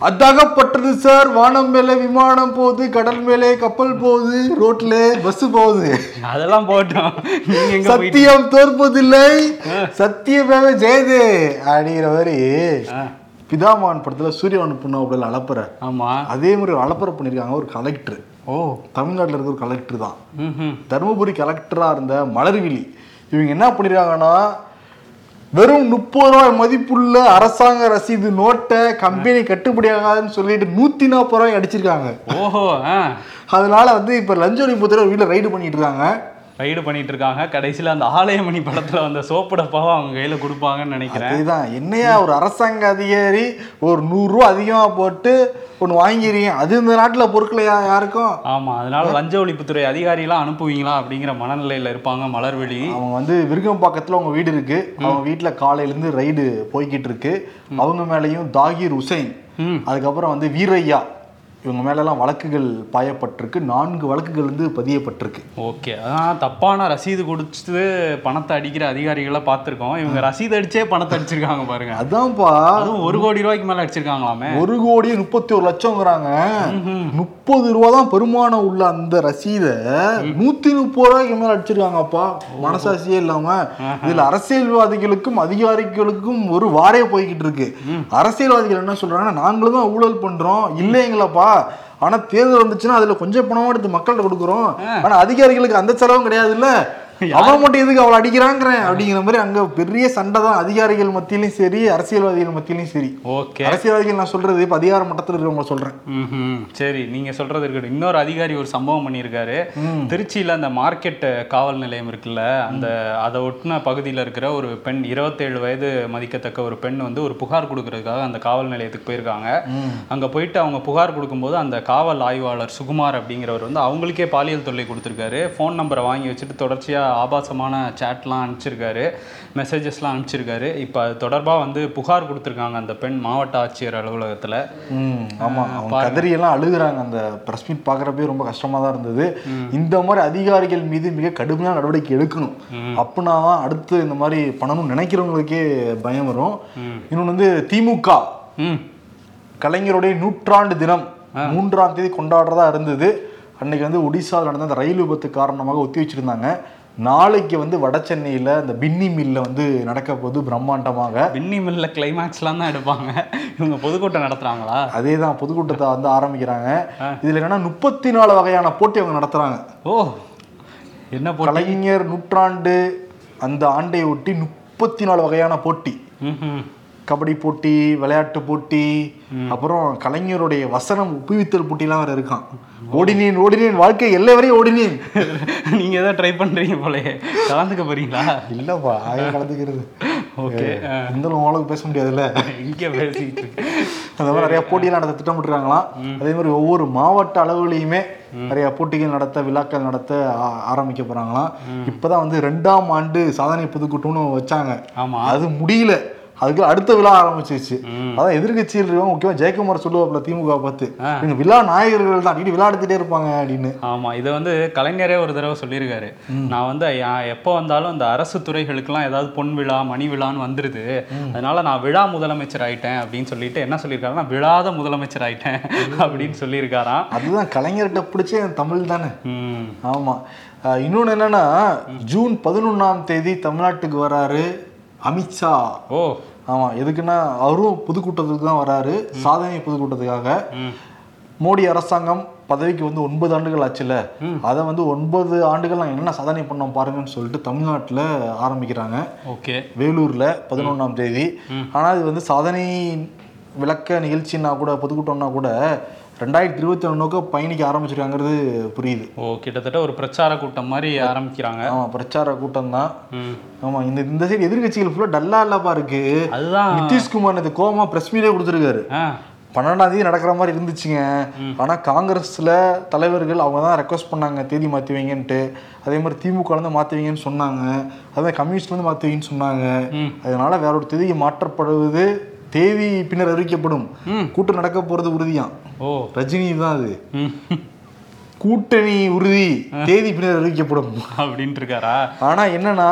அதாகப்பட்டது sir. வானம் மேலே விமானம் போகுது கடல் மேலே கப்பல் போகுது ரோட்ல பஸ் போகுது. அதெல்லாம் போட்டோம். சத்தியம் தோற்பதில்லை. சத்தியமே ஜெயதே அப்படிங்கிற மாதிரி பிதாமான் படத்துல சூரியவன் பொண்ணு அப்படி அளப்புற ஆமா. அதே மாதிரி அளப்பறை பண்ணியிருக்காங்க ஒரு கலெக்டர் ஓ. தமிழ்நாட்டில் இருக்க ஒரு கலெக்டர் தான். தருமபுரி கலெக்டரா இருந்த மலர்விழி. இவங்க என்ன பண்ணிருக்காங்கன்னா வெறும் முப்பது ரூபாய் மதிப்புள்ள அரசாங்க ரசீது நோட்டை கம்பெனி கட்டுப்படியாகாதுன்னு சொல்லிட்டு நூத்தி நாற்பது ரூபாய் அடிச்சிருக்காங்க. ஓஹோ அதனால வந்து இப்ப லஞ்ச ஒழிப்புத்துறை வீட்டுல ரைடு பண்ணிட்டு இருக்காங்க. ரைடு பண்ணிட்டு இருக்காங்க கடைசியில அந்த ஆலயமணி படத்துல வந்த சோப்பு டப்பாவை அவங்க கையில கொடுப்பாங்கன்னு நினைக்கிறேன். அதுதான். என்னையா ஒரு அரசாங்க அதிகாரி ஒரு நூறு ரூபா அதிகமா போட்டு ஒன்று வாங்கிறீங்க அது இந்த நாட்டுல பொருட்களையா யாருக்கும்? ஆமா அதனால லஞ்ச ஒழிப்புத்துறை அதிகாரிலாம் அனுப்புவீங்களா அப்படிங்கிற மனநிலையில இருப்பாங்க மலர்விழி. அவங்க வந்து விருகம்பாக்கத்துல அவங்க வீடு இருக்கு. அவங்க வீட்டுல காலையில இருந்து ரைடு போய்கிட்டு இருக்கு. அவங்க மேலேயும் தாகிர் உசைன். ம். அதுக்கப்புறம் வந்து வீரையா. இவங்க மேலெல்லாம் வழக்குகள் பாயப்பட்டிருக்கு. நான்கு வழக்குகள் வந்து பதியப்பட்டிருக்கு. ஓகே. அதான் தப்பான ரசீது கொடுத்து பணத்தை அடிக்கிற அதிகாரிகளை பார்த்துருக்கோம். இவங்க ரசீது அடிச்சே பணத்தை அடிச்சிருக்காங்க பாருங்க. அதான்ப்பா. அதுவும் ஒரு கோடி ரூபாய்க்கு மேல அடிச்சிருக்காங்களாமே. ஒரு கோடி முப்பத்தி ஒரு லட்சம்ங்கிறாங்க முப்பது ரூபா தான் பெருமானம் உள்ள அந்த ரசீதை நூத்தி முப்பது ரூபாய்க்கு மேல அடிச்சிருக்காங்கப்பா. மனசாட்சியே இல்லாம. இதுல அரசியல்வாதிகளுக்கும் அதிகாரிகளுக்கும் ஒரு வாரே போய்கிட்டு இருக்கு. அரசியல்வாதிகள் என்ன சொல்றாங்கன்னா நாங்களும் தான் ஊழல் பண்றோம். இல்லைங்களப்பா. ஆனா தேர்தல் வந்துச்சுன்னா அதுல கொஞ்சம் பணமா எடுத்து மக்கள்கிட்ட கொடுக்குறோம். ஆனா அதிகாரிகளுக்கு அந்த செலவும் கிடையாதுல்ல? அவன் மட்டும் எதுக்கு அவளை அடிக்கிறாங்கிறேன் அப்படிங்கிற மாதிரி அங்க பெரிய சண்டை தான் அதிகாரிகள் மத்தியிலும் சரி அரசியல்வாதிகள் மத்தியிலும் சரி. ஓகே. அரசியல்வாதிகள் நான் சொல்றது இப்ப அதிகார மட்டத்தில் இருக்கிறவங்க சொல்றேன். சரி நீங்க சொல்றது இருக்கட்டும். இன்னொரு அதிகாரி ஒரு சம்பவம் பண்ணியிருக்காரு. திருச்சியில அந்த மார்க்கெட் காவல் நிலையம் இருக்குல்ல அந்த அதை ஒட்டின பகுதியில் இருக்கிற ஒரு பெண் இருபத்தேழு வயது மதிக்கத்தக்க ஒரு பெண் வந்து ஒரு புகார் கொடுக்கறதுக்காக அந்த காவல் நிலையத்துக்கு போயிருக்காங்க. அங்க போயிட்டு அவங்க புகார் கொடுக்கும்போது அந்த காவல் ஆய்வாளர் சுகுமார் அப்படிங்கிறவர் வந்து அவங்களுக்கே பாலியல் தொல்லை கொடுத்துருக்காரு. ஃபோன் நம்பரை வாங்கி வச்சுட்டு தொடர்ச்சியா ஆபாசமான சேட்லாம் அனுப்பிச்சிருக்காரு. மெசேஜஸ்லாம் அனுப்பிச்சிருக்காரு. இப்போ அது தொடர்பாக வந்து புகார் கொடுத்துருக்காங்க அந்த பெண் மாவட்ட ஆட்சியர் அலுவலகத்தில். ம் ஆமா. அவங்க கதறி எல்லாம் அழுகுறாங்க. அந்த பிரஸ் மீட் பாக்குறப்பே ரொம்ப கஷ்டமா தான் இருந்தது. இந்த மாதிரி அதிகாரிகள் மீது மிக கடுமையான நடவடிக்கை எடுக்கணும். அப்படின்னா தான் அடுத்து இந்த மாதிரி பண்ணணும்னு நினைக்கிறவங்களுக்கே பயம் வரும். இன்னொன்று வந்து திமுக. கலைஞருடைய நூற்றாண்டு தினம் மூன்றாம் தேதி கொண்டாடுறதா இருந்தது. அன்னைக்கு வந்து ஒடிசாவில் நடந்த அந்த ரயில் விபத்து காரணமாக ஒத்தி வச்சிருந்தாங்க. நாளைக்கு வந்து வட சென்னையில் அந்த பின்னி மில்ல வந்து நடக்க போகுது பிரம்மாண்டமாக. வின்னி மில்ல கிளைமேக்ஸ்லாம் தான் எடுப்பாங்க. இவங்க பொதுக்கூட்டம் நடத்துறாங்களா? அதே தான் பொதுக்கூட்டத்தை வந்து ஆரம்பிக்கிறாங்க. இதுல என்னன்னா முப்பத்தி நாலு வகையான போட்டி அவங்க நடத்துறாங்க. ஓ என்ன கலைஞர் நூற்றாண்டு அந்த ஆண்டை ஒட்டி முப்பத்தி நாலு வகையான போட்டி. கபடி போட்டி விளையாட்டு போட்டி அப்புறம் கலைஞருடைய வசனம் உப்புவித்தல் போட்டிலாம் வேற இருக்கான் ஓடினேன் ஓடினேன் வாழ்க்கை எல்லை வரையும் ஓடினேன். நீங்க ஏதோ ட்ரை பண்றீங்க போலயே கலந்துக்க போறீங்களா? இல்லப்பா ஆயிரம் கலந்துக்கிறது. ஓகே இந்த உங்களுக்கு பேச முடியாதுல்ல. இங்க பேசிட்டு இருக்கு. அந்த மாதிரி நிறைய போட்டியெல்லாம் நடத்த திட்டமிட்டுருக்காங்களாம் அதே மாதிரி ஒவ்வொரு மாவட்ட அளவுலையுமே நிறைய போட்டிகள் நடத்த விழாக்கள் நடத்த ஆரம்பிக்க போறாங்களாம். இப்பதான் வந்து ரெண்டாம் ஆண்டு சாதனை பொதுக்கூட்டம்னு வச்சாங்க. ஆமா. அது முடியல. அதுக்கு அடுத்த விழா ஆரம்பிச்சிருச்சு. அதான் எதிர்கட்சியில் இருக்கவங்க முக்கியமா ஜெயக்குமார் சொல்லுவாப்புல திமுக பார்த்து. இவங்க விழா நாயகர்கள் தான் அடிக்கடி விழா எடுத்துட்டே இருப்பாங்க அப்படின்னு. ஆமா இதை வந்து கலைஞரே ஒரு தடவை சொல்லியிருக்காரு. நான் வந்து எப்போ வந்தாலும் இந்த அரசு துறைகளுக்கெல்லாம் ஏதாவது பொன் விழா மணி விழான்னு வந்துருது. அதனால நான் விழா முதலமைச்சர் ஆயிட்டேன் அப்படின்னு சொல்லிட்டு என்ன சொல்லியிருக்காருன்னா விழாத முதலமைச்சர் ஆயிட்டேன் அப்படின்னு சொல்லியிருக்காராம். அதுதான் கலைஞர்கிட்ட பிடிச்ச தமிழ் தானே. ம். ஆமா. அஹ் இன்னொன்னு என்னன்னா ஜூன் பதினொன்னாம் தேதி தமிழ்நாட்டுக்கு வராரு. அமித்ஷா. ஓ. ஆமா எதுக்குன்னா அவரும் பொதுக்கூட்டத்துக்கு தான் வராரு. சாதனை பொதுக்கூட்டத்துக்காக. மோடி அரசாங்கம் பதவிக்கு வந்து ஒன்பது ஆண்டுகள் ஆச்சுல அதை வந்து ஒன்பது ஆண்டுகள் நாங்கள் என்ன சாதனை பண்ணோம் பாருங்கன்னு சொல்லிட்டு தமிழ்நாட்டில் ஆரம்பிக்கிறாங்க. ஓகே. வேலூர்ல பதினொன்றாம் தேதி. ஆனா இது வந்து சாதனை விளக்க நிகழ்ச்சின்னா கூட பொதுக்கூட்டம்னா கூட ரெண்டாயிரத்தி இருபத்தி ஒன்று நோக்க பயணிக்க ஆரம்பிச்சிருக்காங்கிறது புரியுது. ஓ கிட்டத்தட்ட ஒரு பிரச்சார கூட்டம் மாதிரி ஆரம்பிக்கிறாங்க. ஆமா பிரச்சார கூட்டம் தான் ம். ஆமா இந்த இந்த சைடு எதிர்கட்சிகள் ஃபுல்லா டல்லா இல்லப்பா இருக்கு. அதுதான். நிதிஷ்குமார் இந்த கோமா பிரஸ் மீடே கொடுத்துருக்காரு. பன்னெண்டாம் தேதி நடக்கிற மாதிரி இருந்துச்சுங்க. ஆனா காங்கிரஸ்ல தலைவர்கள் அவங்க தான் ரெக்வஸ்ட் பண்ணாங்க தேதி மாத்தி வைங்கன்ட்டு அதே மாதிரி திமுக மாத்தி வைங்கன்னு சொன்னாங்க. அதே கம்யூனிஸ்ட்ல இருந்து மாத்தி வைங்கன்னு சொன்னாங்க அதனால வேற ஒரு தேதி மாற்றப்படுவது தேதி பின்னர் அறிவிக்கப்படும். கூட்டம் நடக்க போறது உறுதியாம் ஓ. ரஜினி தான் அது. கூட்டணி உறுதி தேதி பின்னர் அறிவிக்கப்படும். அப்படின்ட்டு இருக்காரா ஆனா என்னன்னா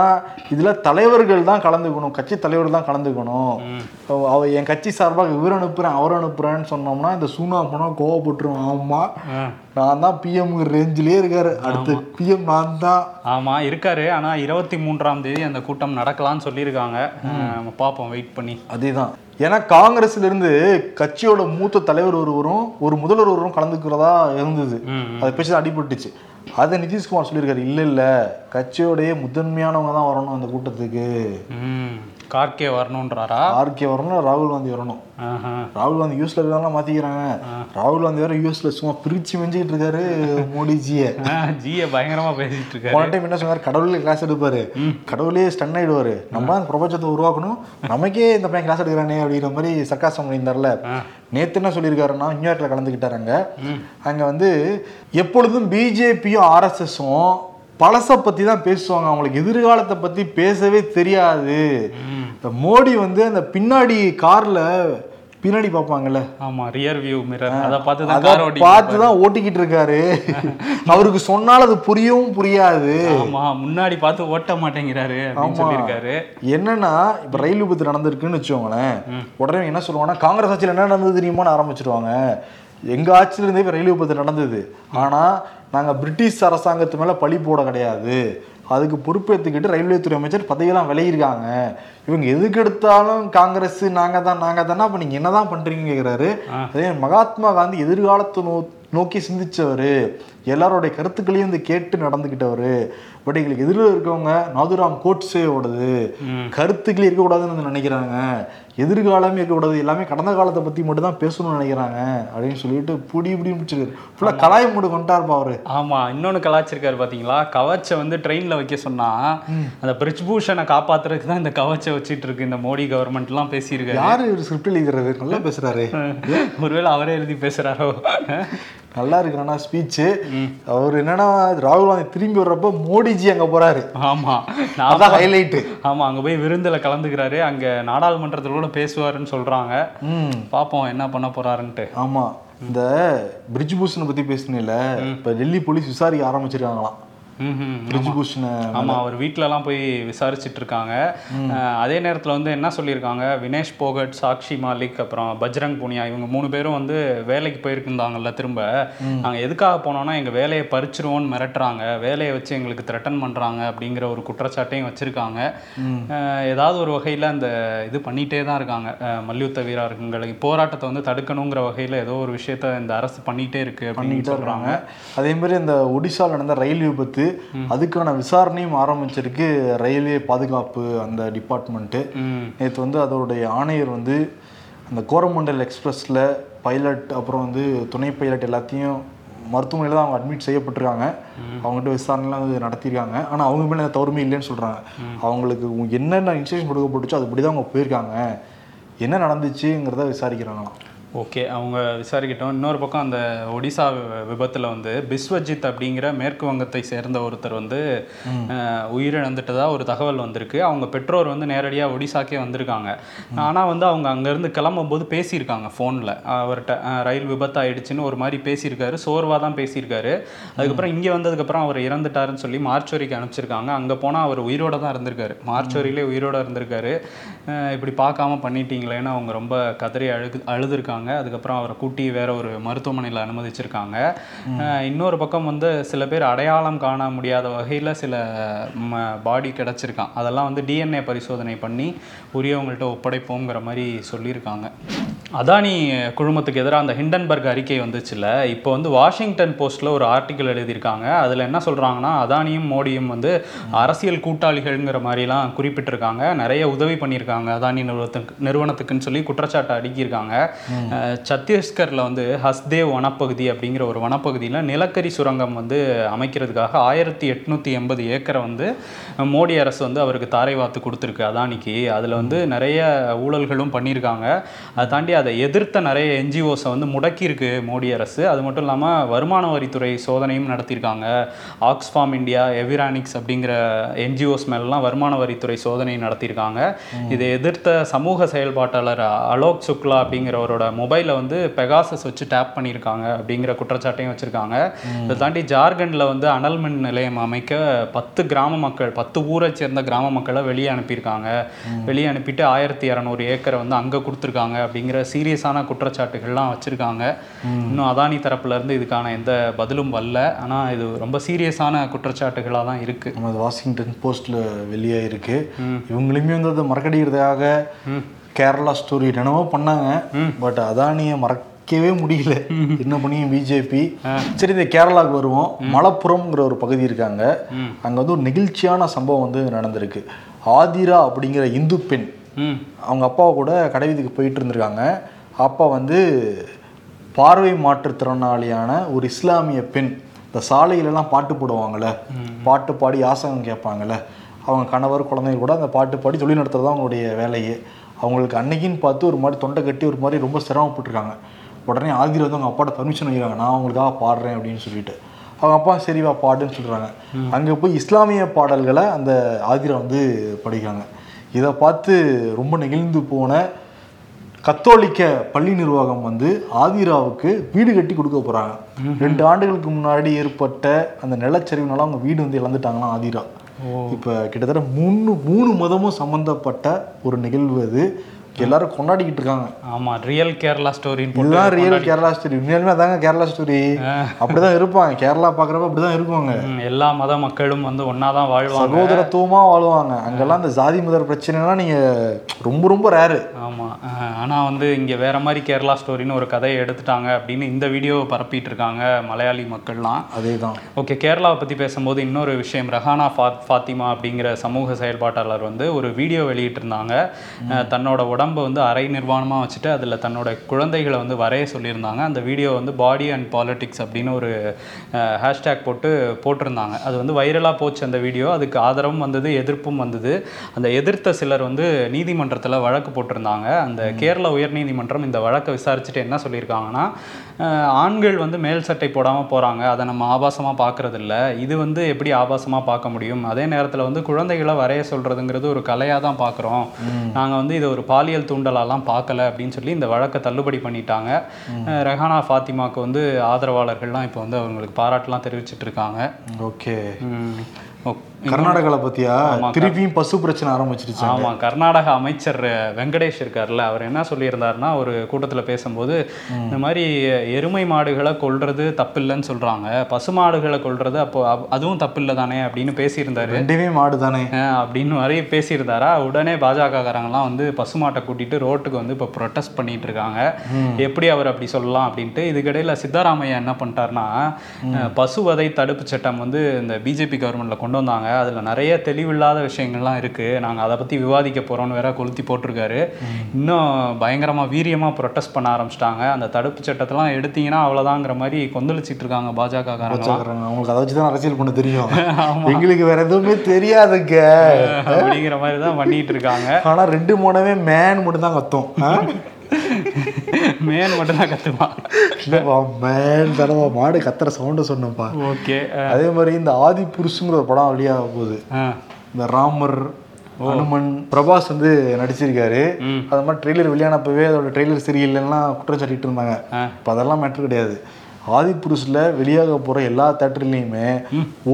இதுல தலைவர்கள் தான் கலந்துக்கணும் கட்சி தலைவர்கள் தான் கலந்துக்கணும். அவ- என் கட்சி சார்பாக இவர் அனுப்புறேன் அவர் அனுப்புறேன்னு சொன்னோம்னா இந்த சூனா பணம் கோவப்பட்டுரும் ஆமா. நான் தான் பிஎம் ரேஞ்சிலே இருக்காரு. அடுத்து பிஎம் நான் தான். ஆமா இருக்காரு. ஆனா இருபத்தி மூன்றாம் தேதி அந்த கூட்டம் நடக்கலாம்னு சொல்லியிருக்காங்க. நம்ம பார்ப்போம் வெயிட் பண்ணி. அதேதான். ஏன்னா காங்கிரஸ்ல இருந்து கட்சியோட மூத்த தலைவர் ஒருவரும் ஒரு முதல்வர் ஒருவரும் கலந்துக்கிறதா இருந்தது. அது பேச்சு அடிபட்டுச்சு. அதை நிதிஷ்குமார் சொல்லியிருக்காரு இல்ல இல்ல கட்சியோடைய முதன்மையானவங்க தான் வரணும் அந்த கூட்டத்துக்கு. கார்கே வரணுன்றாரா ஆர்கே வரணும் ராகுல் காந்தி வரணும். ராகுல் காந்தி யூஎஸ்ல இருக்காங்க மாத்திக்கிறாங்க. ராகுல் காந்தி வேற யூஎஸ்ல சும்மா பிரிச்சு மெஞ்சிக்கிட்டு இருக்காரு மோடிஜியை. ஆஹ், ஜிய பயங்கரமா பேசிட்டு இருக்காரு. போன டைம் என்ன சொன்னார்? கடவுளே கிளாஸ் எடுப்பாரு. கடவுளே ஸ்டன் ஆயிடுவாரு. நம்ம பிரபஞ்சத்தை உருவாக்கணும். நமக்கே இந்த பையன் கிளாஸ் எடுக்கிறானே. அப்படிங்கிற மாதிரி சர்க்காசம் பண்ணியிருந்தார்ல. நேத்து என்ன சொல்லியிருக்காருன்னா நியூயார்க்ல கலந்துக்கிட்டாருங்க அங்க. வந்து எப்பொழுதும் பிஜேபியும் ஆர்எஸ்எஸும் பழசை பத்தி தான் பேசுவாங்க. அவங்களுக்கு எதிர்காலத்தை பத்தி பேசவே தெரியாது. இந்த மோடி வந்து அந்த பின்னாடி கார்ல பின்னாடி பார்ப்பாங்கல்ல. ஆமா ரியர் வியூ மிரர் அதை பார்த்து தான் கார் ஓட்டி பார்த்து தான் ஓட்டிக்கிட்டு இருக்காரு அவருக்கு சொன்னால் அது புரியவும் புரியாது. ஆமா முன்னாடி பார்த்து ஓட்ட மாட்டேங்கிறாரு சொல்லியிருக்காரு. என்னன்னா இப்ப ரயில் விபத்து நடந்திருக்குன்னு வச்சுக்கோங்களேன் உடனே என்ன சொல்லுவாங்கன்னா காங்கிரஸ் ஆட்சியில் என்ன நடந்தது தெரியுமான்னு ஆரம்பிச்சிருவாங்க. எங்க ஆட்சியில இருந்தே இப்ப ரயில் விபத்து நடந்தது. ஆனா நாங்க பிரிட்டிஷ் அரசாங்கத்து மேல பழி போட கிடையாது. அதுக்கு பொறுப்பேற்றுக்கிட்டு ரயில்வே துறை அமைச்சர் பதவியெல்லாம் விலகியிருக்காங்க. இவங்க எதுக்கு எடுத்தாலும் காங்கிரஸ் நாங்க தான் நாங்க தானே? அப்ப நீங்க என்னதான் பண்றீங்கன்னு கேக்குறாரு. அதே மகாத்மா காந்தி எதிர்காலத்தை நோ நோக்கி சிந்திச்சவர். எல்லாரோடைய கருத்துக்களையும் வந்து கேட்டு நடந்துக்கிட்டவர் பட் எங்களுக்கு எதிரில் இருக்கவங்க நாதுராம் கோட்ஸேவோடது. கருத்துக்களே இருக்கக்கூடாதுன்னு நினைக்கிறாங்க. எதிர்காலமே இருக்கக்கூடாது எல்லாமே கடந்த காலத்தை பத்தி மட்டும் தான் பேசணும்னு நினைக்கிறாங்க. அப்படின்னு சொல்லிட்டு புடி புடி முடிச்சிருக்காரு. ஃபுல்லாக கலாய் மூடு கொண்டாருப்பா அவரு. ஆமா இன்னொன்னு கலாச்சிருக்காரு பாத்தீங்களா? கவச்சை வந்து ட்ரெயின்ல வைக்க சொன்னா அந்த பிரிஜ்பூஷனை காப்பாத்துறதுக்கு தான் இந்த கவச்சை வச்சிட்டு இருக்கு இந்த மோடி கவர்மெண்ட் எல்லாம் பேசியிருக்காரு. யாரு இவர் ஸ்கிரிப்ட் எழுதுறது? நல்லா பேசுறாரு. ஒருவேளை அவரே எழுதி பேசுறாரோ? நல்லா இருக்கு ஆனா ஸ்பீச்சு அவர் என்னன்னா ராகுல் காந்தி திரும்பி வர்றப்ப மோடிஜி அங்க போறாரு. ஆமா. நான் அதான் ஹைலைட்டு ஆமா அங்க போய் விருந்துல கலந்துக்கிறாரு. அங்க நாடாளுமன்றத்துல கூட பேசுவாருன்னு சொல்றாங்க. ம். பாப்போம் என்ன பண்ண போறாருன்ட்டு. ஆமா. இந்த பிரிட்ஜ் பூஷனை பத்தி பேசுனீல இப்ப டெல்லி போலீஸ் விசாரிக்க ஆரம்பிச்சிருக்காங்களாம். ம்ஹும். பிரிட்ஜ் பூஷனை ஆமா அவர் வீட்டிலலாம் போய் விசாரிச்சுட்டு இருக்காங்க அதே நேரத்துல வந்து என்ன சொல்லியிருக்காங்க? வினேஷ் போகட் சாக்ஷி மாலிக் அப்புறம் பஜ்ரங் புனியா இவங்க மூணு பேரும் வந்து வேலைக்கு போயிருந்தாங்கல்ல திரும்ப. நாங்க எதுக்காக போனோம்னா எங்க வேலையை பறிச்சிருவோம்னு மிரட்டுறாங்க. வேலையை வச்சு எங்களுக்கு த்ரெட்டன் பண்றாங்க அப்படிங்கிற ஒரு குற்றச்சாட்டையும் வச்சிருக்காங்க. ஏதாவது ஒரு வகையில அந்த இது பண்ணிட்டே தான் இருக்காங்க. மல்யுத்த வீரர்களை போராட்டத்தை வந்து தடுக்கணுங்கிற வகையில ஏதோ ஒரு விஷயத்த இந்த அரசு பண்ணிட்டே இருக்கு அப்படின்னு பண்ணிட்டு சொல்றாங்க. இருக்காங்க. அதே மாதிரி இந்த ஒடிசால நடந்த ரயில் விபத்து அதுக்கான விசாரணையும் ஆரம்பிச்சிருக்கு. ரயில்வே பாதுகாப்பு அந்த டிபார்ட்மெண்ட்டு. நேற்று வந்து அதோடைய ஆணையர் வந்து அந்த கோரமண்டல் எக்ஸ்பிரஸில் பைலட் அப்புறம் வந்து துணை பைலட் எல்லாத்தையும் மருத்துவமனையில் தான் அவங்க அட்மிட் செய்யப்பட்டிருக்காங்க. அவங்ககிட்ட விசாரணைலாம் வந்து நடத்தியிருக்காங்க. ஆனால் அவங்க மேலே தவறுமே இல்லைன்னு சொல்கிறாங்க அவங்களுக்கு என்னென்ன இன்ஸ்ட்ரக்ஷன் கொடுக்கப்பட்டுச்சோ அதுபடி தான் அவங்க போயிருக்காங்க. என்ன நடந்துச்சுங்கிறத விசாரிக்கிறாங்களாம். ஓகே அவங்க விசாரிக்கிட்டோம். இன்னொரு பக்கம் அந்த ஒடிசா விபத்துல வந்து பிஸ்வஜித் அப்படிங்கிற மேற்கு வங்கத்தை சேர்ந்த ஒருத்தர் வந்து அஹ், உயிரிழந்துட்டதா ஒரு தகவல் வந்திருக்கு. அவங்க பெற்றோர் வந்து நேரடியாக ஒடிசாக்கே வந்திருக்காங்க. ஆனால் வந்து அவங்க அங்கேருந்து கிளம்பும்போது பேசியிருக்காங்க ஃபோனில். அவர்கிட்ட ரயில் விபத்தாயிடுச்சுன்னு ஒரு மாதிரி பேசியிருக்காரு. சோர்வாக தான் பேசியிருக்காரு. அதுக்கப்புறம் இங்கே வந்ததுக்கப்புறம் அவர் இறந்துட்டாருன்னு சொல்லி மார்ச்சுவரிக்கு அனுப்பிச்சிருக்காங்க. அங்கே போனால் அவர் உயிரோட தான் இருந்திருக்காரு. மார்ச்சுவரியிலே உயிரோட இருந்திருக்காரு. இப்படி பார்க்காம பண்ணிட்டீங்களேன்னு அவங்க ரொம்ப கதறி அழுது அழுதுருக்காங்க. அதுக்கப்புறம் அவரை கூட்டி வேற ஒரு மருத்துவமனையில் அனுமதிச்சிருக்காங்க. இன்னொரு பக்கம் வந்து சில பேர் அடையாளம் காண முடியாத வகையில் சில பாடி கிடச்சிருக்கான். அதெல்லாம் வந்து டிஎன்ஏ பரிசோதனை பண்ணி உரியவங்கள்ட்ட ஒப்படைப்போங்கிற மாதிரி சொல்லியிருக்காங்க. அதானி குழுமத்துக்கு எதிராக அந்த ஹிண்டன்பர்க் அறிக்கை வந்துச்சுல்ல? இப்போ வந்து வாஷிங்டன் போஸ்ட்ல ஒரு ஆர்டிக்கல் எழுதியிருக்காங்க. அதில் என்ன சொல்றாங்கன்னா அதானியும் மோடியும் வந்து அரசியல் கூட்டாளிகள்ங்கிற மாதிரிலாம் குறிப்பிட்டிருக்காங்க. நிறைய உதவி பண்ணியிருக்காங்க அதானி நிறுவனத்துக்கு நிறுவனத்துக்குன்னு சொல்லி குற்றச்சாட்டை அடுக்கியிருக்காங்க. சத்தீஸ்கர்ல வந்து ஹஸ்தேவ் வனப்பகுதி அப்படிங்கிற ஒரு வனப்பகுதியில் நிலக்கரி சுரங்கம் வந்து அமைக்கிறதுக்காக ஆயிரத்தி எட்நூத்தி எண்பது ஏக்கரை வந்து மோடி அரசு வந்து அவருக்கு தாரை வாத்து கொடுத்துருக்கு அதானிக்கு. அதில் வந்து நிறைய ஊழல்களும் பண்ணியிருக்காங்க. அதை தாண்டி அதை எதிர்த்த நிறைய என்ஜிஓஸை வந்து முடக்கியிருக்கு மோடி அரசு. அது மட்டும் இல்லாமல் வருமான வரித்துறை சோதனையும் நடத்தியிருக்காங்க. ஆக்ஸ்ஃபார்ம் இந்தியா எவிரானிக்ஸ் அப்படிங்கிற என்ஜிஓஸ் மேலெலாம் வருமான வரித்துறை சோதனை நடத்தியிருக்காங்க. இதை எதிர்த்த சமூக செயல்பாட்டாளர் அலோக் சுக்லா அப்படிங்கிறவரோட மொபைலை வந்து பெகாசஸ் வச்சு டேப் பண்ணியிருக்காங்க அப்படிங்கிற குற்றச்சாட்டையும் வச்சுருக்காங்க. இதை தாண்டி ஜார்க்கண்டில் வந்து அனல் மின் நிலையம் அமைக்க பத்து கிராம மக்கள் பத்து ஊரை சேர்ந்த கிராம மக்களை வெளியே அனுப்பியிருக்காங்க. வெளியே அனுப்பிட்டு ஆயிரத்தி இரநூறு ஏக்கரை வந்து அங்கே கொடுத்துருக்காங்க அப்படிங்கிற சீரியஸான குற்றச்சாட்டுகள்லாம் வச்சுருக்காங்க. இன்னும் அதானி தரப்புல இருந்து இதுக்கான எந்த பதிலும் வரல. ஆனால் இது ரொம்ப சீரியஸான குற்றச்சாட்டுகளாக தான் இருக்குது வாஷிங்டன் போஸ்ட்ல வெளியாயிருக்கு இவங்களுமே வந்து அதை மறக்கடிக்கிறதுக்காக கேரளா ஸ்டோரி என்னென்னவோ பண்ணாங்க. பட் அதானியை மறக்கவே முடியல. என்ன பண்ணியும் பிஜேபி சரி இந்த கேரளாவுக்கு வருவோம். மலப்புரம்ங்கிற ஒரு பகுதி இருக்காங்க. அங்க வந்து ஒரு நெகிழ்ச்சியான சம்பவம் வந்து நடந்திருக்கு. ஆதிரா அப்படிங்கிற இந்து பெண். அவங்க அப்பாவை கூட கடைவீதிக்கு போயிட்டு இருந்திருக்காங்க. அப்பா வந்து பார்வை மாற்றுத்திறனாளியான ஒரு இஸ்லாமிய பெண். இந்த சாலையிலலாம் பாட்டு போடுவாங்கள்ல. பாட்டு பாடி யாசகம் கேட்பாங்கல்ல அவங்க கணவர் குழந்தைங்க கூட அந்த பாட்டு பாடி தொழில் நடத்துறது தான் அவங்களுடைய வேலையே. அவங்களுக்கு அன்னைக்குன்னு பார்த்து ஒரு மாதிரி தொண்டை கட்டி ஒரு மாதிரி ரொம்ப சிரமப்பட்டிருக்காங்க. உடனே ஆதிர வந்து அவங்க அப்பாட்ட பர்மிஷன் வைக்கிறாங்க நான் அவங்களுக்காக பாடுறேன் அப்படின்னு சொல்லிட்டு. அவங்க அப்பா சரிவா பாடுன்னு சொல்கிறாங்க அங்கே போய் இஸ்லாமிய பாடல்களை அந்த ஆதிரா வந்து படிக்கிறாங்க. இதை பார்த்து ரொம்ப நெகிழ்ந்து போன கத்தோலிக்க பள்ளி நிர்வாகம் வந்து ஆதிராவுக்கு வீடு கட்டி கொடுக்க போறாங்க. ரெண்டு ஆண்டுகளுக்கு முன்னாடி ஏற்பட்ட அந்த நிலச்சரிவுனால அவங்க வீடு வந்து இழந்துட்டாங்களாம் ஆதிரா. இப்போ கிட்டத்தட்ட மூணு மூணு மதமும் சம்மந்தப்பட்ட ஒரு நிகழ்வு அது. எல்லாரும் கொண்டாடிக்கிட்டு இருக்காங்க. ஆமாம் ரியல் கேரளா ஸ்டோரின்னு இதுதான் ரியல் கேரளா ஸ்டோரி உண்மையாலுமே அதாங்க கேரளா ஸ்டோரி அப்படிதான் இருப்பாங்க. கேரளா பாக்குறப்ப அப்படிதான் இருப்பாங்க எல்லா மத மக்களும் வந்து ஒன்றா தான் வாழ்வாங்க. சகோதரத்துவமா வாழ்வாங்க. அங்கெல்லாம் அந்த ஜாதி முதல் பிரச்சனைலாம் நீங்க ரொம்ப ரொம்ப ரேரு ஆமாம் ஆனால் வந்து இங்கே வேற மாதிரி கேரளா ஸ்டோரின்னு ஒரு கதையை எடுத்துட்டாங்க அப்படின்னு இந்த வீடியோவை பரப்பிட்டு இருக்காங்க மலையாளி மக்கள்லாம். அதேதான். ஓகே கேரளாவை பற்றி பேசும்போது இன்னொரு விஷயம். ரஹானா ஃபா ஃபாத்திமா அப்படிங்கிற சமூக செயல்பாட்டாளர் வந்து ஒரு வீடியோ வெளியிட்டிருந்தாங்க. தன்னோட உடம்பை வந்து அரை நிர்வாணமாக வச்சுட்டு அதில் தன்னோட குழந்தைகளை வந்து வரைய சொல்லியிருந்தாங்க. அந்த வீடியோ வந்து பாடி அண்ட் பாலிட்டிக்ஸ் அப்படின்னு ஒரு ஹேஷ்டேக் போட்டு போட்டிருந்தாங்க. அது வந்து வைரலாக போச்சு அந்த வீடியோ. அதுக்கு ஆதரவும் வந்தது எதிர்ப்பும் வந்தது. அந்த எதிர்த்த சிலர் வந்து நீதிமன்றத்தில் வழக்கு போட்டிருந்தாங்க. அந்த கேரள உயர்நீதிமன்றம் இந்த வழக்கை விசாரிச்சுட்டு என்ன சொல்லியிருக்காங்கன்னா ஆண்கள் வந்து மேல் சட்டை போடாமல் போகிறாங்க அதை நம்ம ஆபாசமாக பார்க்கறதில்ல. இது வந்து எப்படி ஆபாசமாக பார்க்க முடியும்? அதே நேரத்தில் வந்து குழந்தைகளை வரைய சொல்கிறதுங்கிறது ஒரு கலையாக தான் பார்க்குறோம். நாங்கள் வந்து இதை ஒரு பாலியல் தூண்டலாலாம் பார்க்கல அப்படின்னு சொல்லி இந்த வழக்கை தள்ளுபடி பண்ணிட்டாங்க. ரெஹானா ஃபாத்திமாக்கு வந்து ஆதரவாளர்கள்லாம் இப்போ வந்து அவங்களுக்கு பாராட்டுலாம் தெரிவிச்சிட்டு இருக்காங்க. ஓகே. கர்நாடகால பத்தியா? திருப்பியும் பசு பிரச்சனை ஆரம்பிச்சிருச்சு ஆமாம் கர்நாடக அமைச்சர் வெங்கடேஷ் இருக்கார்ல அவர் என்ன சொல்லியிருந்தாருன்னா ஒரு கூட்டத்தில் பேசும்போது இந்த மாதிரி எருமை மாடுகளை கொல்றது தப்பில்லைன்னு சொல்கிறாங்க பசு மாடுகளை கொல்றது அப்போ அப்- அதுவும் தப்பில்லை தானே அப்படின்னு பேசியிருந்தாரு. ரெண்டுமே மாடு தானே அப்படின்னு மாதிரி பேசியிருந்தாரா? உடனே பாஜகக்காரங்களாம் வந்து பசுமாட்டை கூட்டிட்டு ரோட்டுக்கு வந்து இப்போ ப்ரொட்டஸ்ட் பண்ணிட்டு இருக்காங்க எப்படி அவர் அப்படி சொல்லலாம் அப்படின்ட்டு இதுக்கிடையில் சித்தராமையா என்ன பண்ணிட்டாருன்னா பசுவதை தடுப்பு சட்டம் வந்து இந்த பிஜேபி கவர்மெண்ட்ல கொண்டு வந்தாங்க. அதில் நிறைய தெளிவில்லாத விஷயங்கள்லாம் இருக்கு. நாங்கள் அதை பற்றி விவாதிக்க போறோம்னு வேற கொளுத்தி போட்டிருக்காரு. இன்னும் பயங்கரமா வீரியமா ப்ரொட்டஸ்ட் பண்ண ஆரம்பிச்சிட்டாங்க. அந்த தடுப்பு சட்டத்தெல்லாம் எடுத்தீங்கன்னா அவ்வளோதாங்கிற மாதிரி கொந்தளிச்சிட்டு இருக்காங்க பாஜக. அவங்களுக்கு அதை வச்சு தான் அரசியல் பண்ண தெரியும். எங்களுக்கு வேற எதுவுமே தெரியாதுங்க. அப்படிங்கிற மாதிரி தான் பண்ணிட்டு இருக்காங்க. ஆனா ரெண்டு மூணவே மேன் மட்டும் தான் கத்தும்? மேன் மட்டும் தான் கத்துவான் இல்லப்பா மேன் தடவை மாடு கத்துற சவுண்டு சொன்னப்பா ஓகே அதே மாதிரி இந்த ஆதி புருஷுங்கிற ஒரு படம் வெளியாக போகுது. இந்த ராமர் அனுமன் பிரபாஸ் வந்து நடிச்சிருக்காரு. அது மாதிரி ட்ரெய்லர் வெளியானப்பவே அதோட ட்ரெய்லர் சரியில்லைன்னா குற்றம் சாட்டிட்டு இருந்தாங்க. இப்போ அதெல்லாம் மேட்ரு கிடையாது. ஆதி புருஷில் வெளியாக போகிற எல்லா தேட்டர்லேயுமே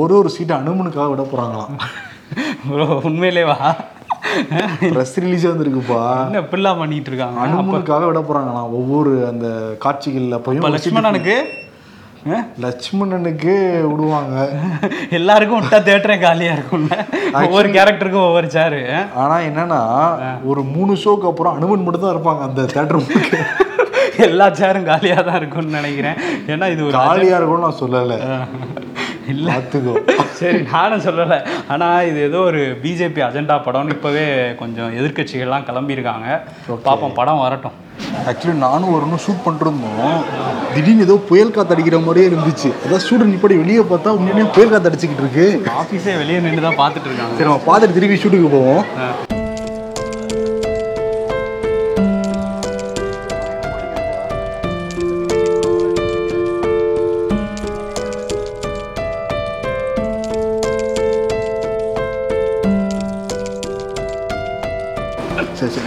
ஒரு ஒரு சீட்டு அனுமனுக்காக விட போகிறாங்களாம் உண்மையிலேவா? ப்ரெஸ் ரிலீஸே வந்துருக்குப்பா. என்ன இப்படிலாம் பண்ணிட்டு இருக்காங்க? அனுமனுக்காக விட போகிறாங்களாம் ஒவ்வொரு அந்த காட்சிகள் அப்பயும் இப்போ லட்சுமணனுக்கு? லட்சுமணனுக்கு விடுவாங்க. எல்லாருக்கும் விட்டா தேட்டரே காலியா இருக்கும்ல. ஒவ்வொரு கேரக்டருக்கும் ஒவ்வொரு சேரு ஆனா என்னன்னா ஒரு மூணு ஷோக்கு அப்புறம் அனுமன் மட்டும் தான் இருப்பாங்க அந்த தேட்டர் எல்லா சேரும் காலியா தான் இருக்கும்னு நினைக்கிறேன். ஏன்னா இது ஒரு காலியா இருக்கும்னு நான் சொல்லல. இல்ல. பார்த்துக்கோ. சரி நானும் சொல்லலை. ஆனா இது ஏதோ ஒரு பிஜேபி அஜெண்டா படம்னு இப்பவே கொஞ்சம் எதிர்க்கட்சிகள்லாம் கிளம்பியிருக்காங்க. பாப்போம் படம் வரட்டும். ஆக்சுவலி நானும் ஒரு இன்னும் ஷூட் பண்ணிருந்தோம். திடீர்னு ஏதோ புயல் காத்து அடிக்கிற மாதிரியே இருந்துச்சு. அதான் ஸ்டூடெண்ட் இப்படி வெளியே பார்த்தா உண்மையுமே புயல் காத்து அடிச்சுக்கிட்டு இருக்கு. ஆஃபீஸே வெளியே நின்று தான் பார்த்துட்டு இருக்காங்க. சரி நம்ம பார்த்துட்டு திருப்பி ஷூட்டுக்கு போவோம்.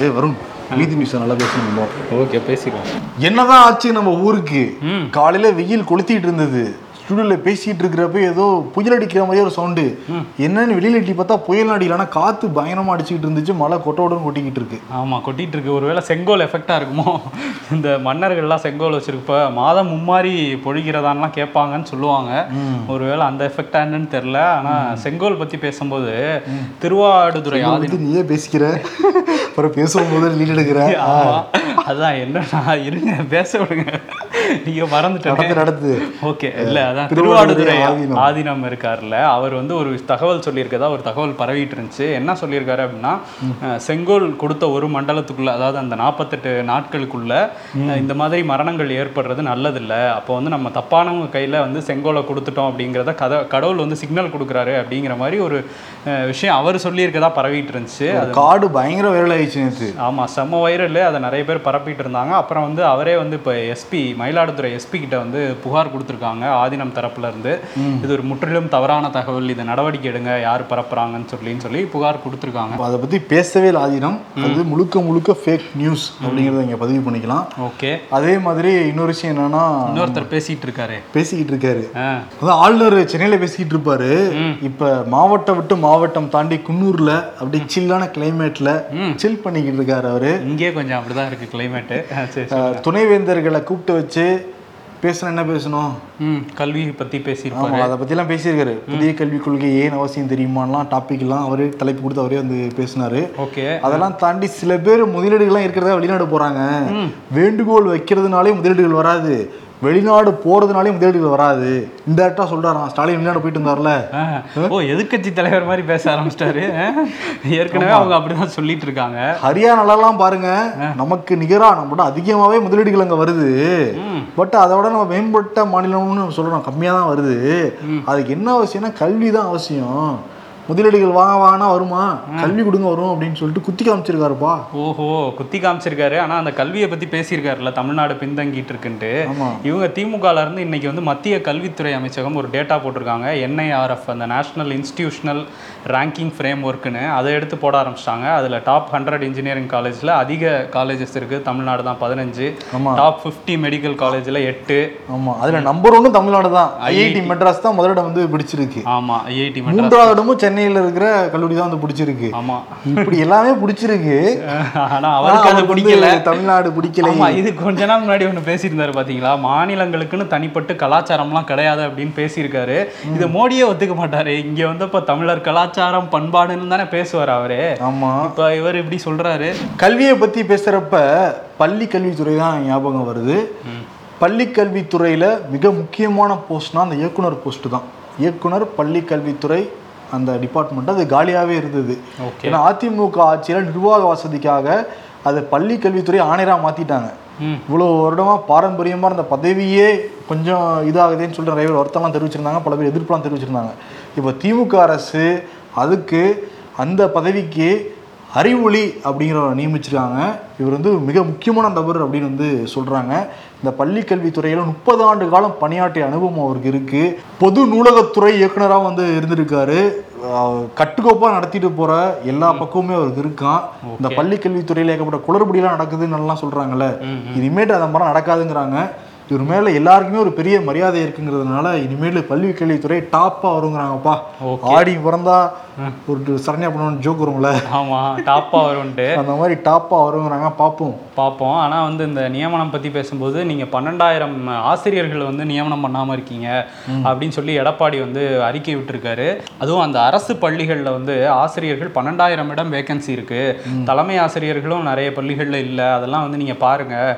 ஏய், வருண் நீதி நியூஸ் நல்லா பேசணும் ஓகே பேசிக்கலாம். என்னதான் ஆச்சு நம்ம ஊருக்கு. காலையில வெயில் கொளுத்திட்டு இருந்தது. ஸ்டுடியோல பேசிட்டு இருக்கிறப்ப ஏதோ புயல் அடிக்கிற மாதிரியே ஒரு சவுண்டு. என்னன்னு வெளியில எட்டி பார்த்தா புயல் அடிக்கல ஆனா காத்து பயங்கரமா அடிச்சுக்கிட்டு இருந்துச்சு மழை கொட்டோடன்னு கொட்டிக்கிட்டு இருக்கு. ஆமா கொட்டிட்டு இருக்கு ஒருவேளை செங்கோல் எஃபெக்டா இருக்குமோ? இந்த மன்னர்கள்லாம் செங்கோல் வச்சிருப்ப மாதம் மும்மாரி பொழிகிறதான்லாம் கேட்பாங்கன்னு சொல்லுவாங்க. ஒருவேளை அந்த எஃபெக்டா என்னன்னு தெரியல. ஆனா செங்கோல் பத்தி பேசும்போது திருவாடுதுறை ஆதி நீயே பேசிக்கிற. அப்புறம் பேசும் போது லீட் எடுக்கிற. அதான் என்னன்னா இருங்க பேச விடுங்க. நீங்க மறந்துட்டேன். நடத்து ஓகே இல்ல அதான் திருவாடுதுறை ஆதீனம். இருக்காருல்ல அவர் வந்து ஒரு தகவல் சொல்லியிருக்கதா ஒரு தகவல் பரவிட்டு இருந்துச்சு என்ன சொல்லியிருக்காரு அப்படின்னா செங்கோல் கொடுத்த ஒரு மண்டலத்துக்குள்ள அதாவது அந்த நாற்பத்தெட்டு நாட்களுக்குள்ள இந்த மாதிரி மரணங்கள் ஏற்படுறது நல்லதில்ல. அப்போ வந்து நம்ம தப்பானவங்க கையில வந்து செங்கோலை கொடுத்துட்டோம் அப்படிங்கிறத கத கடவுள் வந்து சிக்னல் கொடுக்குறாரு அப்படிங்கிற மாதிரி ஒரு விஷயம் அவர் சொல்லியிருக்கதா பரவிட்டு இருந்துச்சு அது காடு பயங்கர வைரல் ஆயிடுச்சு ஆமா செம்ம வைரல். அதை நிறைய பேர் பரப்பிட்டு இருந்தாங்க. அப்புறம் வந்து அவரே வந்து இப்போ எஸ்பி மயிலாடுதுறை எஸ்பி கிட்ட வந்து புகார் கொடுத்துருக்காங்க. ஆதீனம் தரப்புல இருந்து. இது ஒரு முற்றிலும் தவறான தகவல். இதை நடவடிக்கை எடுங்க. யார் பரப்புறாங்கன்னு சொல்லின்னு சொல்லி புகார் கொடுத்துருக்காங்க. அதை பத்தி பேசவே ஆதீனம். அது முழுக்க முழுக்க ஃபேக் நியூஸ் அப்படிங்கறத இங்க பதிவு பண்ணிக்கலாம். ஓகே. அதே மாதிரி இன்னொரு விஷயம் என்னன்னா இன்னொருத்தர் பேசிட்டு இருக்காரு. பேசிக்கிட்டு இருக்காரு. அதான் ஆளுநர் சென்னையில பேசிக்கிட்டு இருப்பாரு. இப்ப மாவட்டம் விட்டு மாவட்டம் தாண்டி குன்னூர்ல அப்படி சில்லான கிளைமேட்ல சில் பண்ணிக்கிட்டு இருக்காரு அவரு. இங்கேயே கொஞ்சம் அப்படிதான் இருக்கு கிளைமேட்டு துணைவேந்தர்களை கூப்பிட்டு வச்சு பேசணும் என்ன பேசணும்? ம் கல்வி பத்தி பேசியிருப்பாரு. ஆமா அதை பத்திலாம் பேசியிருக்காரு. புதிய கல்விக் கொள்கை ஏன் அவசியம் தெரியுமாலாம் டாபிக் எல்லாம் அவரே தலைப்பு கொடுத்து அவரே வந்து பேசினாரு. ஓகே. அதெல்லாம் தாண்டி சில பேர் முதலீடுகள்லாம் இருக்கிறதா வெளிநாடு போறாங்க. வேண்டுகோள் வைக்கிறதுனாலே முதலீடுகள் வராது. வெளிநாடு போறதுனாலே முதலீடுகள் வராது. இன்டெரக்டா சொல்றாராம் ஸ்டாலின் வெளிநாடு போயிட்டு இருந்தார்ல ஓ எதிர்க்கட்சி தலைவர் மாதிரி பேச ஆரம்பிச்சிட்டாரு? ஏற்கனவே அவங்க அப்படிதான் சொல்லிட்டு இருக்காங்க. ஹரியானாலாம் பாருங்க நமக்கு நிகரா நம்மளோட அதிகமாவே முதலீடுகள் அங்க வருது. பட் அதை விட நம்ம மேம்பட்ட மாநிலம்னு சொல்றோம் கம்மியா தான் வருது அதுக்கு என்ன அவசியம்னா கல்வி தான் அவசியம். முதலீடுகள் வாங்க வாங்கினா வருமா? கல்வி கொடுங்க வரும் அப்படின்னு சொல்லிட்டு குத்தி காமிச்சிருக்காருப்பா. ஓஹோ குத்தி காமிச்சிருக்காரு. ஆனா அந்த கல்வியை பத்தி பேசியிருக்காருல்ல தமிழ்நாடு பின்தங்கிட்டு இருக்குன்ட்டு. இவங்க திமுகல இருந்து இன்னைக்கு வந்து மத்திய கல்வித்துறை அமைச்சகம் ஒரு டேட்டா போட்டிருக்காங்க. என்ஐஆர்எஃப் அந்த நேஷனல் இன்ஸ்டிடியூஷனல் ரேங்கிங் ஃப்ரேம் ஒர்க்குன்னு அதை எடுத்து போட ஆரம்பிச்சிட்டாங்க. அதுல டாப் ஹண்ட்ரட் இன்ஜினியரிங் காலேஜ்ல அதிக காலேஜஸ் இருக்கு. தமிழ்நாடு தான் பதினஞ்சு. டாப் ஃபிஃப்டி மெடிக்கல் காலேஜ்ல எட்டு. ஆமா. அதுல நம்பர் ஒன்னு தமிழ்நாடு தான். ஐஐடி மெட்ராஸ் தான் முதலிடம் வந்து பிடிச்சிருக்கு. ஆமா. ஐஐடி மெட்ராஸ் மூன்றாவது இடமும் சென்னையில இருக்கிற கல்லூரி தான் வந்து பிடிச்சிருக்கு. ஆமா. இப்படி எல்லாமே பிடிச்சிருக்கு. ஆனா ஆனா அவருக்கு அது பிடிக்கல. தமிழ்நாடு பிடிக்கல இது கொஞ்ச நாள் முன்னாடி ஒன்று பேசியிருந்தாரு பாத்தீங்களா? மாநிலங்களுக்குன்னு தனிப்பட்டு கலாச்சாரம்லாம் கிடையாது அப்படின்னு பேசியிருக்காரு. இதை மோடியே ஒத்துக்க மாட்டாரு. இங்க வந்து இப்ப தமிழர் கலாச்சாரம் பண்பாடுன்னு தானே பேசுவார் அவரு. ஆமா. இப்ப இவர் இப்படி சொல்றாரு. கல்வியை பத்தி பேசுறப்ப பள்ளி கல்வித்துறை தான் ஞாபகம் வருது. பள்ளி கல்வித்துறையில மிக முக்கியமான போஸ்ட்னா அந்த இயக்குனர் போஸ்ட் தான். இயக்குனர் பள்ளி கல்வித்துறை அந்த டிபார்ட்மெண்ட் அது காலியாவே இருந்தது. ஏன்னா அதிமுக ஆட்சியில நிர்வாக வசதிக்காக அதை பள்ளி கல்வித்துறை ஆணையரா மாத்திட்டாங்க ம். இவ்வளவு வருடமா பாரம்பரியமா இருந்த பதவியே கொஞ்சம் இதாகுதுன்னு சொல்லிட்டு நிறைய பேர் வருத்தம்லாம் தெரிவிச்சிருந்தாங்க பல பேர் எதிர்ப்புலாம் தெரிவிச்சிருந்தாங்க இப்போ திமுக அரசு அதுக்கு அந்த பதவிக்கு அறிவொளி அப்படிங்கிறவரை நியமிச்சிருக்காங்க. இவர் வந்து மிக முக்கியமான நபர் அப்படின்னு வந்து சொல்றாங்க. இந்த பள்ளி கல்வித்துறையில முப்பது ஆண்டு காலம் பணியாற்றிய அனுபவம் அவருக்கு இருக்கு. பொது நூலகத்துறை இயக்குனராக வந்து இருந்திருக்காரு. அஹ் கட்டுக்கோப்பா நடத்திட்டு போற எல்லா பக்கமுமே அவருக்கு இருக்கான். இந்த பள்ளி கல்வித்துறையில ஏகப்பட்ட குளறுபடியெல்லாம் நடக்குதுன்னு எல்லாம் சொல்றாங்கல்ல. இனிமேட்டு அந்த மாதிரி நடக்காதுங்கிறாங்க. இவர் மேல எல்லாருக்குமே ஒரு பெரிய மரியாதை இருக்குங்கிறதுனால இனிமேல் பள்ளி கல்வித்துறை டாப்பா வருங்கிறாங்கப்பா. ஆடி பிறந்தா ஒரு சரண்யா பண்ணணும் ஜோக் வரும்ல. ஆமா டாப்பா வரும்ட்டு அந்த மாதிரி டாப்பா வருங்கிறாங்க பார்ப்போம். பார்ப்போம். ஆனால் வந்து இந்த நியமனம் பற்றி பேசும்போது நீங்கள் பன்னெண்டாயிரம் ஆசிரியர்கள் வந்து நியமனம் பண்ணாமல் இருக்கீங்க அப்படின்னு சொல்லி எடப்பாடி வந்து அறிக்கை விட்டுருக்காரு. அதுவும் அந்த அரசு பள்ளிகளில் வந்து ஆசிரியர்கள் பன்னெண்டாயிரம் இடம் வேகன்சி இருக்குது தலைமை ஆசிரியர்களும் நிறைய பள்ளிகளில் இல்லை. அதெல்லாம் வந்து நீங்கள் பாருங்கள்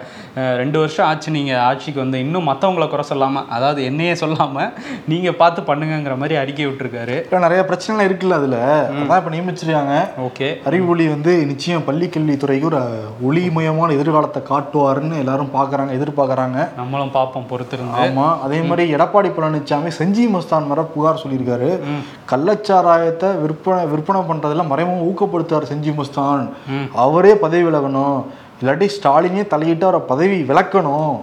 ரெண்டு வருஷம் ஆச்சு நீங்கள் ஆட்சிக்கு வந்து இன்னும் மற்றவங்கள குறை சொல்லாமல் அதாவது என்னையே சொல்லாமல் நீங்கள் பார்த்து பண்ணுங்கங்கிற மாதிரி அறிக்கை விட்டுருக்காரு. இப்போ நிறைய பிரச்சனைலாம் இருக்குல்ல அதுல. அதான் இப்போ நியமிச்சிருக்காங்க. ஓகே. அறிவொளி வந்து நிச்சயம் பள்ளி கல்வித்துறைக்கு ஒரு ஒளிமயமான எதிர்காலத்தை காட்டுவாருன்னு எல்லாரும் பார்க்கறாங்க எதிர்பார்க்கறாங்க. நம்மளும் பார்ப்போம் பொறுத்திருந்து. ஆமா அதே மாதிரி எடப்பாடி பழனிசாமி செஞ்சி மஸ்தான் வர புகார் சொல்லியிருக்காரு. கள்ளச்சாராயத்தை விற்பனை விற்பனை பண்றதுல மறைமுகம் ஊக்கப்படுத்தார் செஞ்சி மஸ்தான். அவரே பதவி விலகணும். இல்லாட்டி ஸ்டாலினே தலையிட்டு அவரை பதவி விலக்கணும்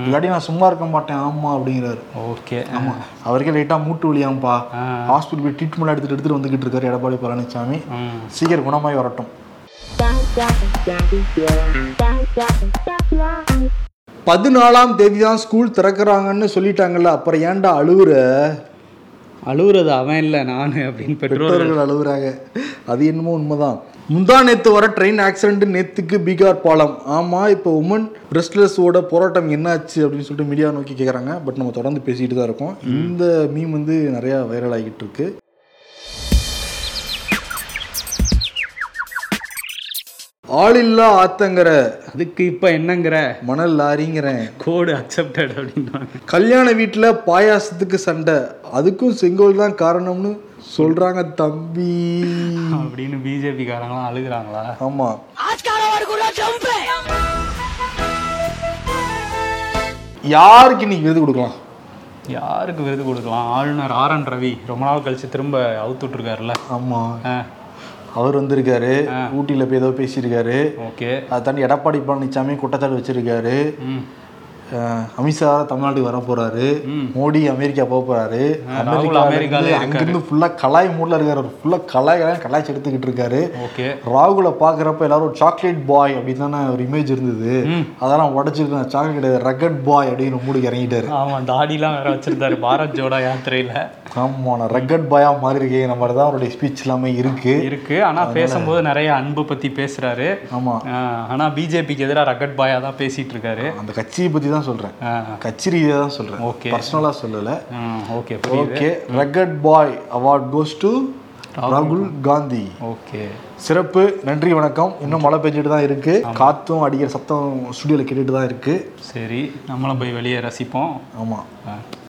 இல்லாட்டி நான் சும்மா இருக்க மாட்டேன் ஆமா அப்படிங்கிறாரு. ஓகே. ஆமா. அவருக்கே லைட்டா மூட்டு வலியாம்பா ஆ. ஹாஸ்பிட்டல் போய் ட்ரீட்மெண்ட் எடுத்துட்டு எடுத்துட்டு வந்துகிட்டு இருக்காரு எடப்பாடி பழனிசாமி சீக்கிரம் குணமாய் வரட்டும். பதினாலாம் தேதி தான் ஸ்கூல் திறக்கறாங்கன்னு சொல்லிட்டாங்கல்ல அப்புறம் ஏன்டா அழுவுற? அழுவுறது அவன் இல்லை நான் அப்படின்னு பெற்றோர்கள். அழுகுறாங்க அது என்னமோ உண்மைதான். முந்தா நேத்து வர ட்ரெயின் ஆக்சிடென்ட் நேத்துக்கு பீகார் பாலம். ஆமா இப்போ உமன் ரெஸ்ட்லெஸ்ஸோட போராட்டம் என்னாச்சு அப்படின்னு சொல்லிட்டு மீடியா நோக்கி கேட்குறாங்க பட் நம்ம தொடர்ந்து பேசிட்டு தான் இருக்கோம். இந்த மீம் வந்து நிறைய வைரல் ஆகிட்டு இருக்கு. ஆளில்லா ஆத்தங்கிற அதுக்கு இப்போ என்னங்கிற? மணல் லாரிங்கிறேன். கோடு அக்செப்டட் அப்படின்றாங்க கல்யாண வீட்டில் பாயாசத்துக்கு சண்டை. அதுக்கும் செங்கோல் தான் காரணம்னு சொல்றாங்க தம்பி. அப்படின்னு பிஜேபி காரங்களாம் அழுகுறாங்களா? ஆமா. யாருக்கு இன்னைக்கு விருது கொடுக்கலாம்? யாருக்கு விருது கொடுக்கலாம்? ஆளுநர் ஆர் என் ரவி ரொம்ப நாள் கழிச்சு திரும்ப அவுத்து விட்டுருக்காருல்ல. ஆமா. அவர் வந்திருக்காரு ஊட்டியில போய் ஏதோ பேசியிருக்காரு. ஓகே. அதை தாண்டி எடப்பாடி பழனிசாமி குற்றச்சாட்டு வச்சிருக்காரு. அமித்ஷா தமிழ்நாட்டுக்கு வர போறாரு. மோடி அமெரிக்கா போக போறாரு. இருந்து அங்கிருந்து ஃபுல்லா கலாய் மூட்ல இருக்காரு. ஃபுல்லா கலாய் கலாய் கலாய்ச்சி எடுத்துக்கிட்டு இருக்காரு. ஓகே. ராகுலை பார்க்குறப்ப எல்லாரும் ஒரு சாக்லேட் பாய் அப்படின்னு தானே ஒரு இமேஜ் இருந்தது. அதெல்லாம் உடச்சிருக்கேன் சாக்லேட் கிடையாது. ரகட் பாய் அப்படின்னு மூடிக்கு இறங்கிட்டாரு. ஆமா தாடிலாம் வேற வச்சிருந்தாரு. பாரத் ஜோடா யாத்திரையில. ஆமா நான் ரகட் பாயா மாறி இருக்கேன் நம்ம தான் அவருடைய ஸ்பீச் எல்லாமே இருக்கு. இருக்கு. ஆனா பேசும்போது நிறைய அன்பு பத்தி பேசுறாரு. ஆமா. ஆனா பிஜேபிக்கு எதிராக ரகட் பாயா தான் பேசிட்டு இருக்காரு. அந்த கட்சியை பத்தி தான் சொல்றேன். ஆஹ் கட்சி ரீதியாக தான் சொல்றேன். Okay. பர்சனலா சொல்லல. Okay okay. Rugged boy award goes to ராகுல் காந்தி. ஓகே. சிறப்பு நன்றி வணக்கம். இன்னும் மழை பெஞ்சிட்டு தான் இருக்கு. காத்தும் அடிக்கிற சத்தம் ஸ்டுடியோல கேட்டுட்டு தான் இருக்கு. சரி நம்மளும் போய் வெளியே ரசிப்போம். ஆமா. ஆஹ்